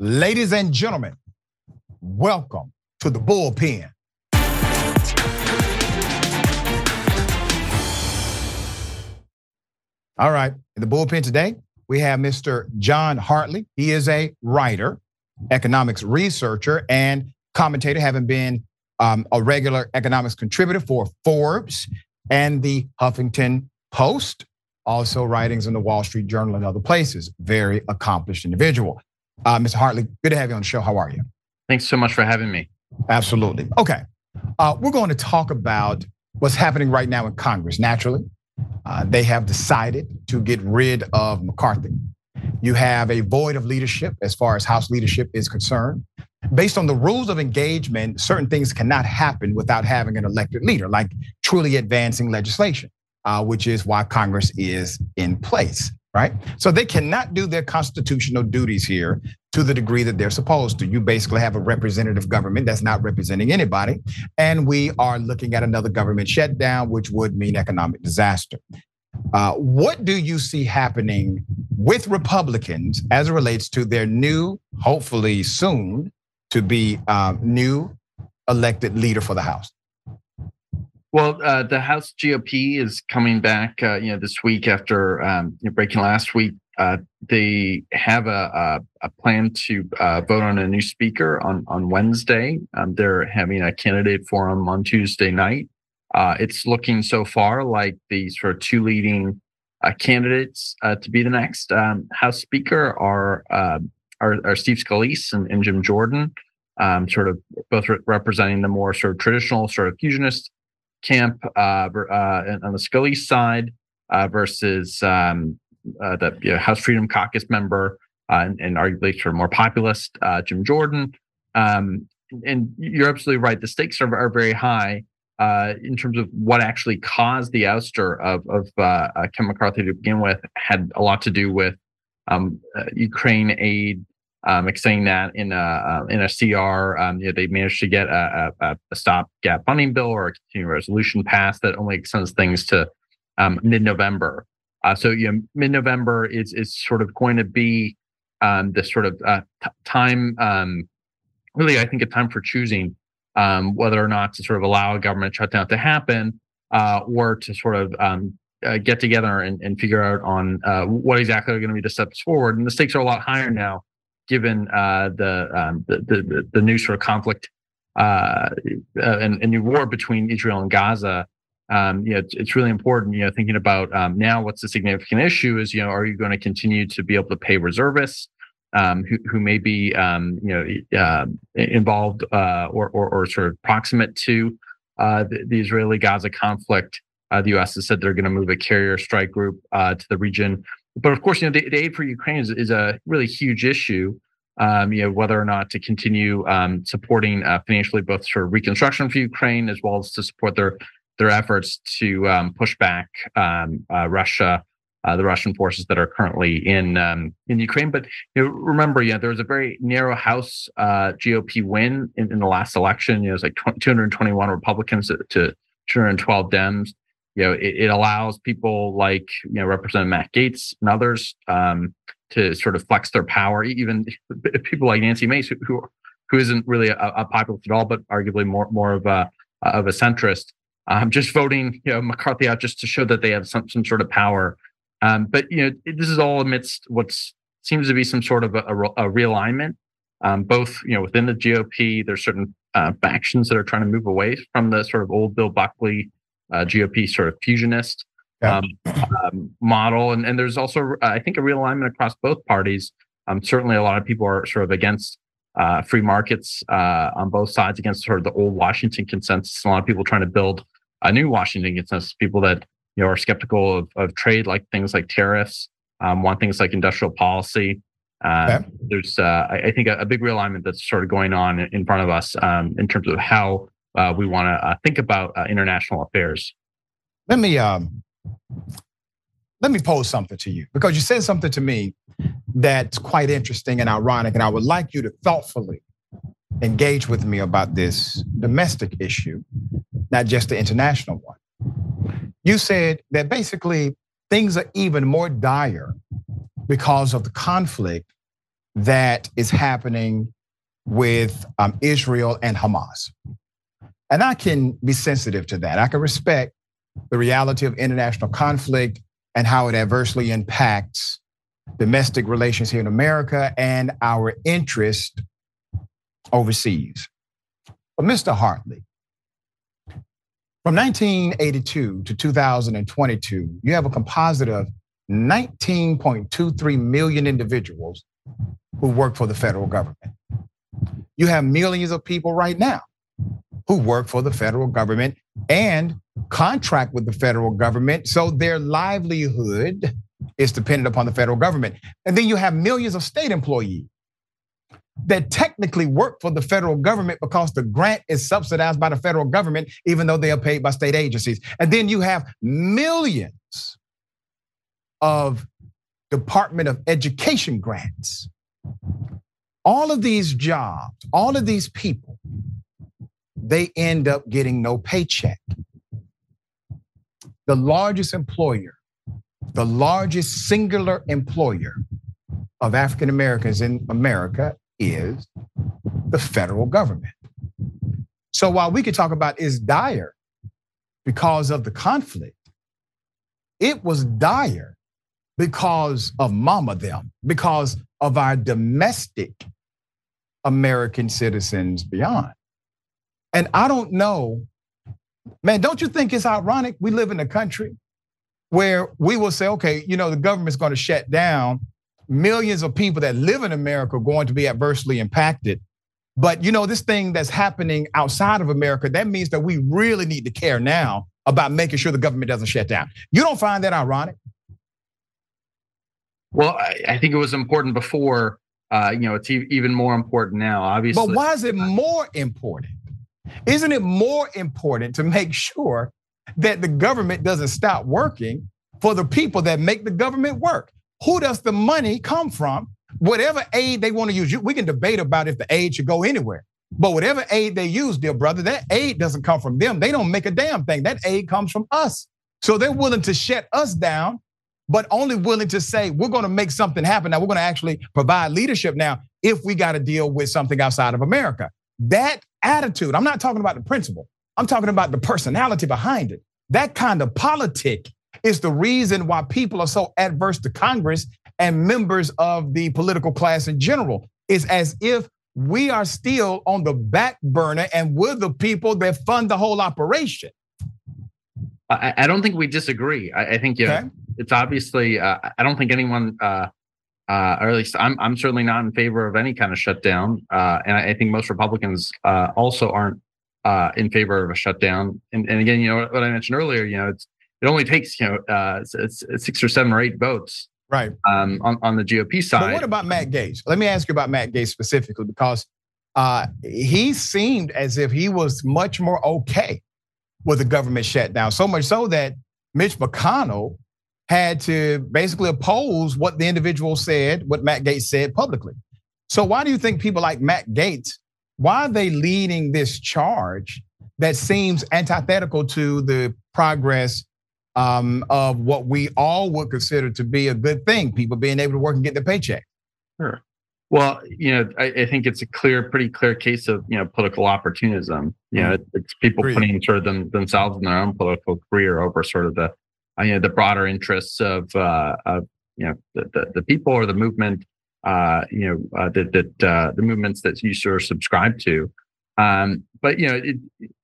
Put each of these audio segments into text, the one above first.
Ladies and gentlemen, welcome to the bullpen. All right, in the bullpen today, we have Mr. Jon Hartley. He is a writer, economics researcher, and commentator, having been um, a regular economics contributor for Forbes and the Huffington Post, also writings in the Wall Street Journal and other places. Very accomplished individual. Uh, Mr. Hartley, good to have you on the show. How are you? Thanks so much for having me. Absolutely. Okay. Uh, we're going to talk about what's happening right now in Congress. Naturally, uh, they have decided to get rid of McCarthy. You have a void of leadership as far as House leadership is concerned. Based on the rules of engagement, certain things cannot happen without having an elected leader, like truly advancing legislation, uh, which is why Congress is in place right? So they cannot do their constitutional duties here to the degree that they're supposed to. You basically have a representative government that's not representing anybody. And we are looking at another government shutdown, which would mean economic disaster. Uh, what do you see happening with Republicans as it relates to their new, hopefully soon to be um, new elected leader for the House? Well, uh, the House GOP is coming back, uh, you know, this week after um, you know, breaking last week. Uh, they have a, a, a plan to uh, vote on a new speaker on on Wednesday. Um, they're having a candidate forum on Tuesday night. Uh, it's looking so far like the sort of two leading uh, candidates to be the next um, House Speaker are, are, are Steve Scalise and, and Jim Jordan, um, sort of both re- representing the more sort of traditional sort of fusionist camp uh, uh, on the Scalise side uh, versus um, uh, the you know, House Freedom Caucus member uh, and, and, arguably sort of more populist uh, Jim Jordan. Um, and you're absolutely right. The stakes are, are very high in terms of what actually caused the ouster of, of Ken McCarthy to begin with. Had a lot to do with um, Ukraine aid um, saying that in a uh, in a CR, um, you know, they managed to get a, a, a stopgap funding bill or a continuing resolution passed that only extends things to um, mid-November. Uh, so you know, mid-November is is sort of going to be um, the sort of uh, t- time. Um, really, I think a time for choosing um, whether or not to sort of allow a government shutdown to happen, uh, or to sort of um, uh, get together and, and, figure out on uh, what exactly are going to be the steps forward. And the stakes are a lot higher now given uh, the, um, the, the, the new sort of conflict uh, uh, and, and new war between Israel and Gaza. Um, you know, it's, really important. You know, thinking about um, now, what's the significant issue? Is you know, are you going to continue to be able to pay reservists um, who who may be um, you know uh, involved uh, or, or, or sort of proximate to uh, the, the Israeli Gaza conflict? the U.S. has said they're going to move a carrier strike group to the region but of course, you know, the, the aid for Ukraine is, is, a really huge issue. Um, you know, whether or not to continue um, supporting uh, financially both of reconstruction for Ukraine as well as to support their their efforts to um, push back um, uh, Russia, uh, the Russian forces that are currently in um, in Ukraine. But you know, remember, yeah, there was a very narrow House uh, GOP win in, in, the last election. You know, it was like 221 Republicans to 212 Dems you know, it, it, allows people like you know Representative Matt Gaetz and others um, to sort of flex their power. Even people like Nancy Mace, who who isn't really a, a populist at all, but arguably more more of a of a centrist, um, just voting you know McCarthy out just to show that they have some some sort of power. Um, but you know, this is all amidst what seems to be some sort of a, a realignment. Um, both you know within the GOP, there's certain uh, factions that are trying to move away from the sort of old Bill Buckley uh, GOP sort of fusionist yeah. um, um, model. And, and there's also, uh, I think, a realignment across both parties. Um, certainly, a lot of people are sort of against uh, free markets uh, on both sides, against sort of the old Washington consensus. A lot of people trying to build a new Washington consensus. People that you know are skeptical of, of trade, like things like tariffs, um, want things like industrial policy. Uh, okay. There's, uh, I, I, think, a, a, big realignment that's sort of going on in front of us um, in terms of how uh, we want to uh, think about uh, international affairs. Let me um, let me pose something to you because you said something to me that's quite interesting and ironic, and I would like you to thoughtfully engage with me about this domestic issue, not just the international one. You said that basically things are even more dire because of the conflict that is happening with um, Israel and Hamas. And I can be sensitive to that. I can respect the reality of international conflict and how it adversely impacts domestic relations here in America and our interest overseas. But Mr. Hartley, from 1982 to 2022, you have a composite of 19.23 million individuals who work for the federal government. You have millions of people right now who work for the federal government and contract with the federal government. So their livelihood is dependent upon the federal government. And then you have millions of state employees that technically work for the federal government because the grant is subsidized by the federal government, even though they are paid by state agencies. And then you have millions of Department of Education grants. All of these jobs, all of these people, they end up getting no paycheck. The largest employer, the largest singular employer of African Americans in America is the federal government. So while we could talk about is dire because of the conflict, it was dire because of mama them, because of our domestic American citizens beyond. And I don't know, man, don't you think it's ironic? We live in a country where we will say, okay, you know, the government's going to shut down millions of people that live in America are going to be adversely impacted. But you know, this thing that's happening outside of America, that means that we really need to care now about making sure the government doesn't shut down. You don't find that ironic? Well, I, think it was important before. Uh, you know, it's even more important now, obviously. But why is it more important? Isn't it more important to make sure that the government doesn't stop working for the people that make the government work? Who does the money come from? Whatever aid they want to use, we can debate about if the aid should go anywhere. But whatever aid they use, dear brother, that aid doesn't come from them. They don't make a damn thing. That aid comes from us. So they're willing to shut us down, but only willing to say, we're going to make something happen. Now, we're going to actually provide leadership now if we got to deal with something outside of America. That attitude, I'm not talking about the principle, I'm talking about the personality behind it. That kind of politic is the reason why people are so adverse to Congress and members of the political class in general. It's as if we are still on the back burner and we're the people that fund the whole operation. I, I don't think we disagree. I, I think yeah, okay. it's obviously. Uh, I don't think anyone, uh, uh, or at least I'm, I'm certainly not in favor of any kind of shutdown. Uh, and I, I, think most Republicans uh, also aren't uh, in favor of a shutdown. And, and again, you know what I mentioned earlier. You know, it's it only takes you know uh, it's, it's six or seven or eight votes right um, on, on the GOP side. But what about Matt Gaetz? Let me ask you about Matt Gaetz specifically because uh, he seemed as if he was much more okay with the government shutdown. So much so that Mitch McConnell had to basically oppose what the individual said, what Matt Gaetz said publicly. So why do you think people like Matt Gaetz, why are they leading this charge that seems antithetical to the progress um, of what we all would consider to be a good thing, people being able to work and get their paycheck. Sure. Well, you know, I, I, think it's a clear, pretty clear case of you know political opportunism. You know, mm-hmm. it's people putting sort of them, themselves in their own political career over sort of the you know the broader interests of uh, of you know the, the, the people or the movement. Uh, you know uh, that that uh, the movements that you sort of subscribe to. Um, but you know, it,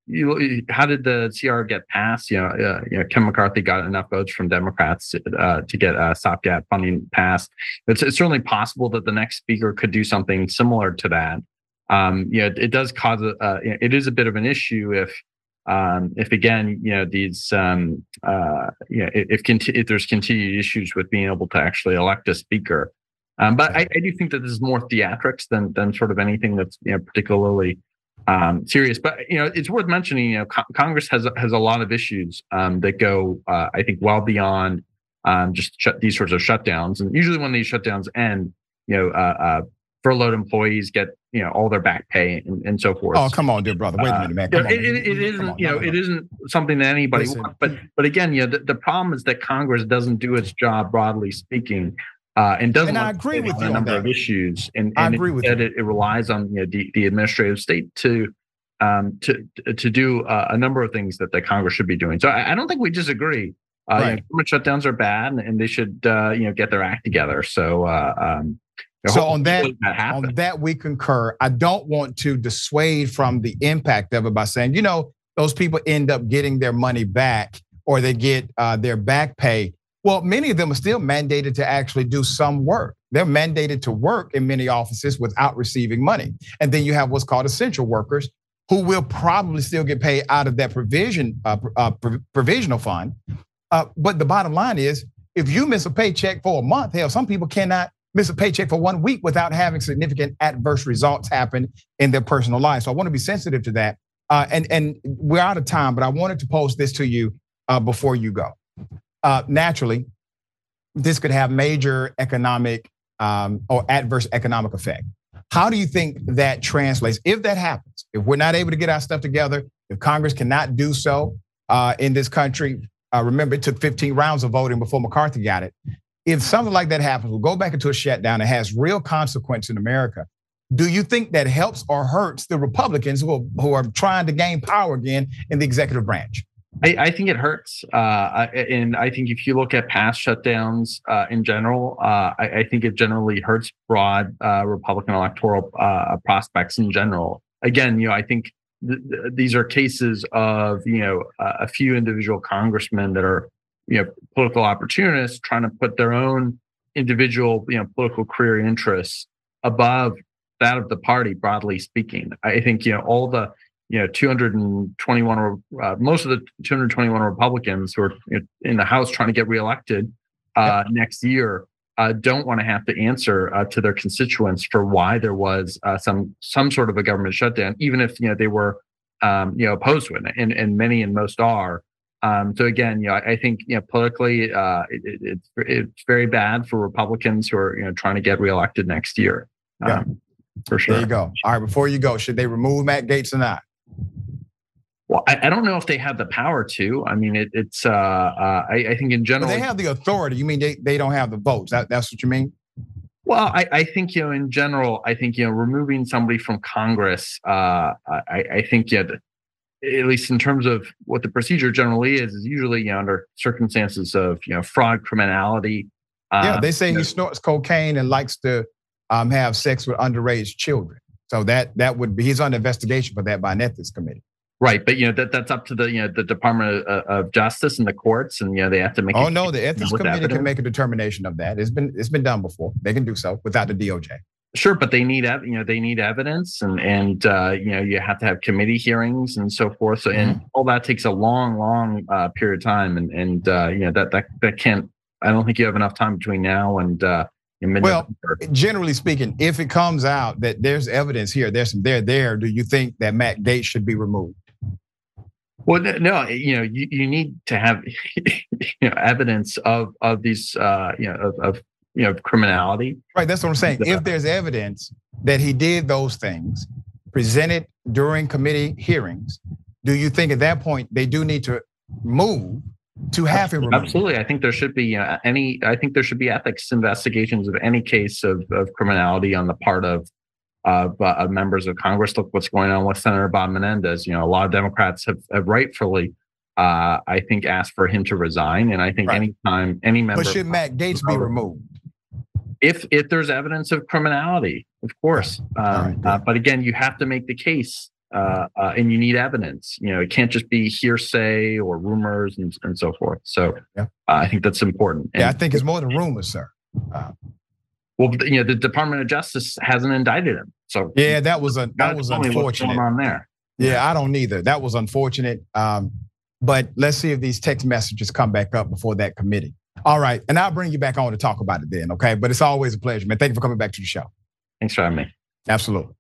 you, how did the CR get passed? You know, uh, you know, Ken McCarthy got enough votes from Democrats uh, to get uh, stopgap funding passed. It's, it's, certainly possible that the next speaker could do something similar to that. Um, you know, it, it does cause a, uh, it is a bit of an issue if, um, if again, you know, these, um, uh, you know, if, conti- if there's continued issues with being able to actually elect a speaker. Um, but I, I do think that this is more theatrics than than sort of anything that's you know particularly um, serious. But you know, it's worth mentioning. You know, co- Congress has has a lot of issues um, that go, uh, I think, well beyond um, just shut, these sorts of shutdowns. And usually, when these shutdowns end, you know, uh, uh, furloughed employees get you know all their back pay and, and so forth. Oh, come on, dear brother. Wait a minute, man. Come it, it, it isn't, on, you know, no, no. it isn't something that anybody Listen. wants. But but again, you know, the, the problem is that Congress doesn't do its job, broadly speaking, uh, and doesn't. And I agree with you a number that. of issues, and, I and agree with that. It, it relies on you know, the, the administrative state to um, to to do uh, a number of things that the Congress should be doing. So I, I don't think we disagree. Uh, you know, Right. government shutdowns are bad, and, and they should uh, you know get their act together. So uh, um, So on that- that. On that, we concur. I don't want to dissuade from the impact of it by saying, you know, those people end up getting their money back or they get uh, their back pay. Well, many of them are still mandated to actually do some work. They're mandated to work in many offices without receiving money. And then you have what's called essential workers who will probably still get paid out of that provision uh, uh, provisional fund. Uh, but the bottom line is, if you miss a paycheck for a month, hell, some people cannot miss a paycheck for one week without having significant adverse results happen in their personal life. So I want to be sensitive to that. Uh, and and we're out of time, but I wanted to pose this to you uh, before you go. Uh, naturally, this could have major economic um, or adverse economic effect. How do you think that translates? If that happens, if we're not able to get our stuff together, if Congress cannot do so uh, in this country, uh, remember it took 15 rounds of voting before McCarthy got it. If something like that happens, we'll go back into a shutdown. It has real consequence in America. Do you think that helps or hurts the Republicans who are, who are trying to gain power again in the executive branch? I, I think it hurts, uh, and I think if you look at past shutdowns uh, in general, uh, I, I think it generally hurts broad uh, Republican electoral uh, prospects in general. Again, you know, I think th- th- these are cases of you know a few individual congressmen that are you know political opportunists trying to put their own individual you know political career interests above that of the party, broadly speaking. I think you know all the you know 221 uh, most of the 221 republicans who are you know, in the house trying to get reelected uh, next year uh, don't want to have to answer uh, to their constituents for why there was uh, some some sort of a government shutdown even if you know they were um, you know opposed to it and, and many and most are um, so again you know i, I think you know politically uh, it, it, it's it's very bad for republicans who are you know trying to get reelected next year Yeah. um, for sure There you go. All right, before you go, should they remove Matt Gaetz or not? Well, I, I don't know if they have the power to. I mean, it, it's. Uh, uh, I, I think in But general. they have the authority. You mean they, they don't have the votes? That, that's what you mean? well, I, I think you know, in general, I think you know, removing somebody from Congress. Uh, I, I think yeah, at least in terms of what the procedure generally is, is usually you know, under circumstances of you know fraud, criminality. yeah, uh, they say he know, snorts cocaine and likes to um, have sex with underage children. So that that would be he's under investigation for that by an ethics committee. right, but you know that that's up to the you know the Department of, of Justice and the courts, and you know they have to make. Oh no, the ethics committee can make a determination of that. It's been it's been done before. They can do so without the DOJ. Sure, but they need you know they need evidence and and uh, you know you have to have committee hearings and so forth. So and Mm-hmm. all that takes a long, long uh, period of time, and and uh, you know that that that can't. I don't think you have enough time between now and uh, Well, Generally speaking, if it comes out that there's evidence here, there's some there there, do you think that Matt Gaetz should be removed? well, no, no, you know you, you need to have you know evidence of of these uh, you know of, of you know criminality. Right, that's what I'm saying. If there's evidence that he did those things presented during committee hearings, do you think at that point they do need to move to have him removed? Absolutely, I think there should be uh, any. I think there should be ethics investigations of any case of, of criminality on the part of of, uh, of members of Congress. Look what's going on with Senator Bob Menendez. You know, a lot of Democrats have, have rightfully, uh, I think, asked for him to resign. And I think Right. anytime any member, But should Matt Gaetz be removed? If if there's evidence of criminality, of course. Um, right, uh, but again, you have to make the case. Uh, uh, and you need evidence. You know, it can't just be hearsay or rumors and, and so forth. So, Yeah. uh, I think that's important. Yeah, I think it's more than rumors, sir. Well, you know, the Department of Justice hasn't indicted him. So Yeah, that was a that was unfortunate. on there. Yeah, I don't either. That was unfortunate. Um, but let's see if these text messages come back up before that committee. All right, and I'll bring you back on to talk about it then. Okay, but it's always a pleasure, man. Thank you for coming back to the show. Thanks for having me. Absolutely.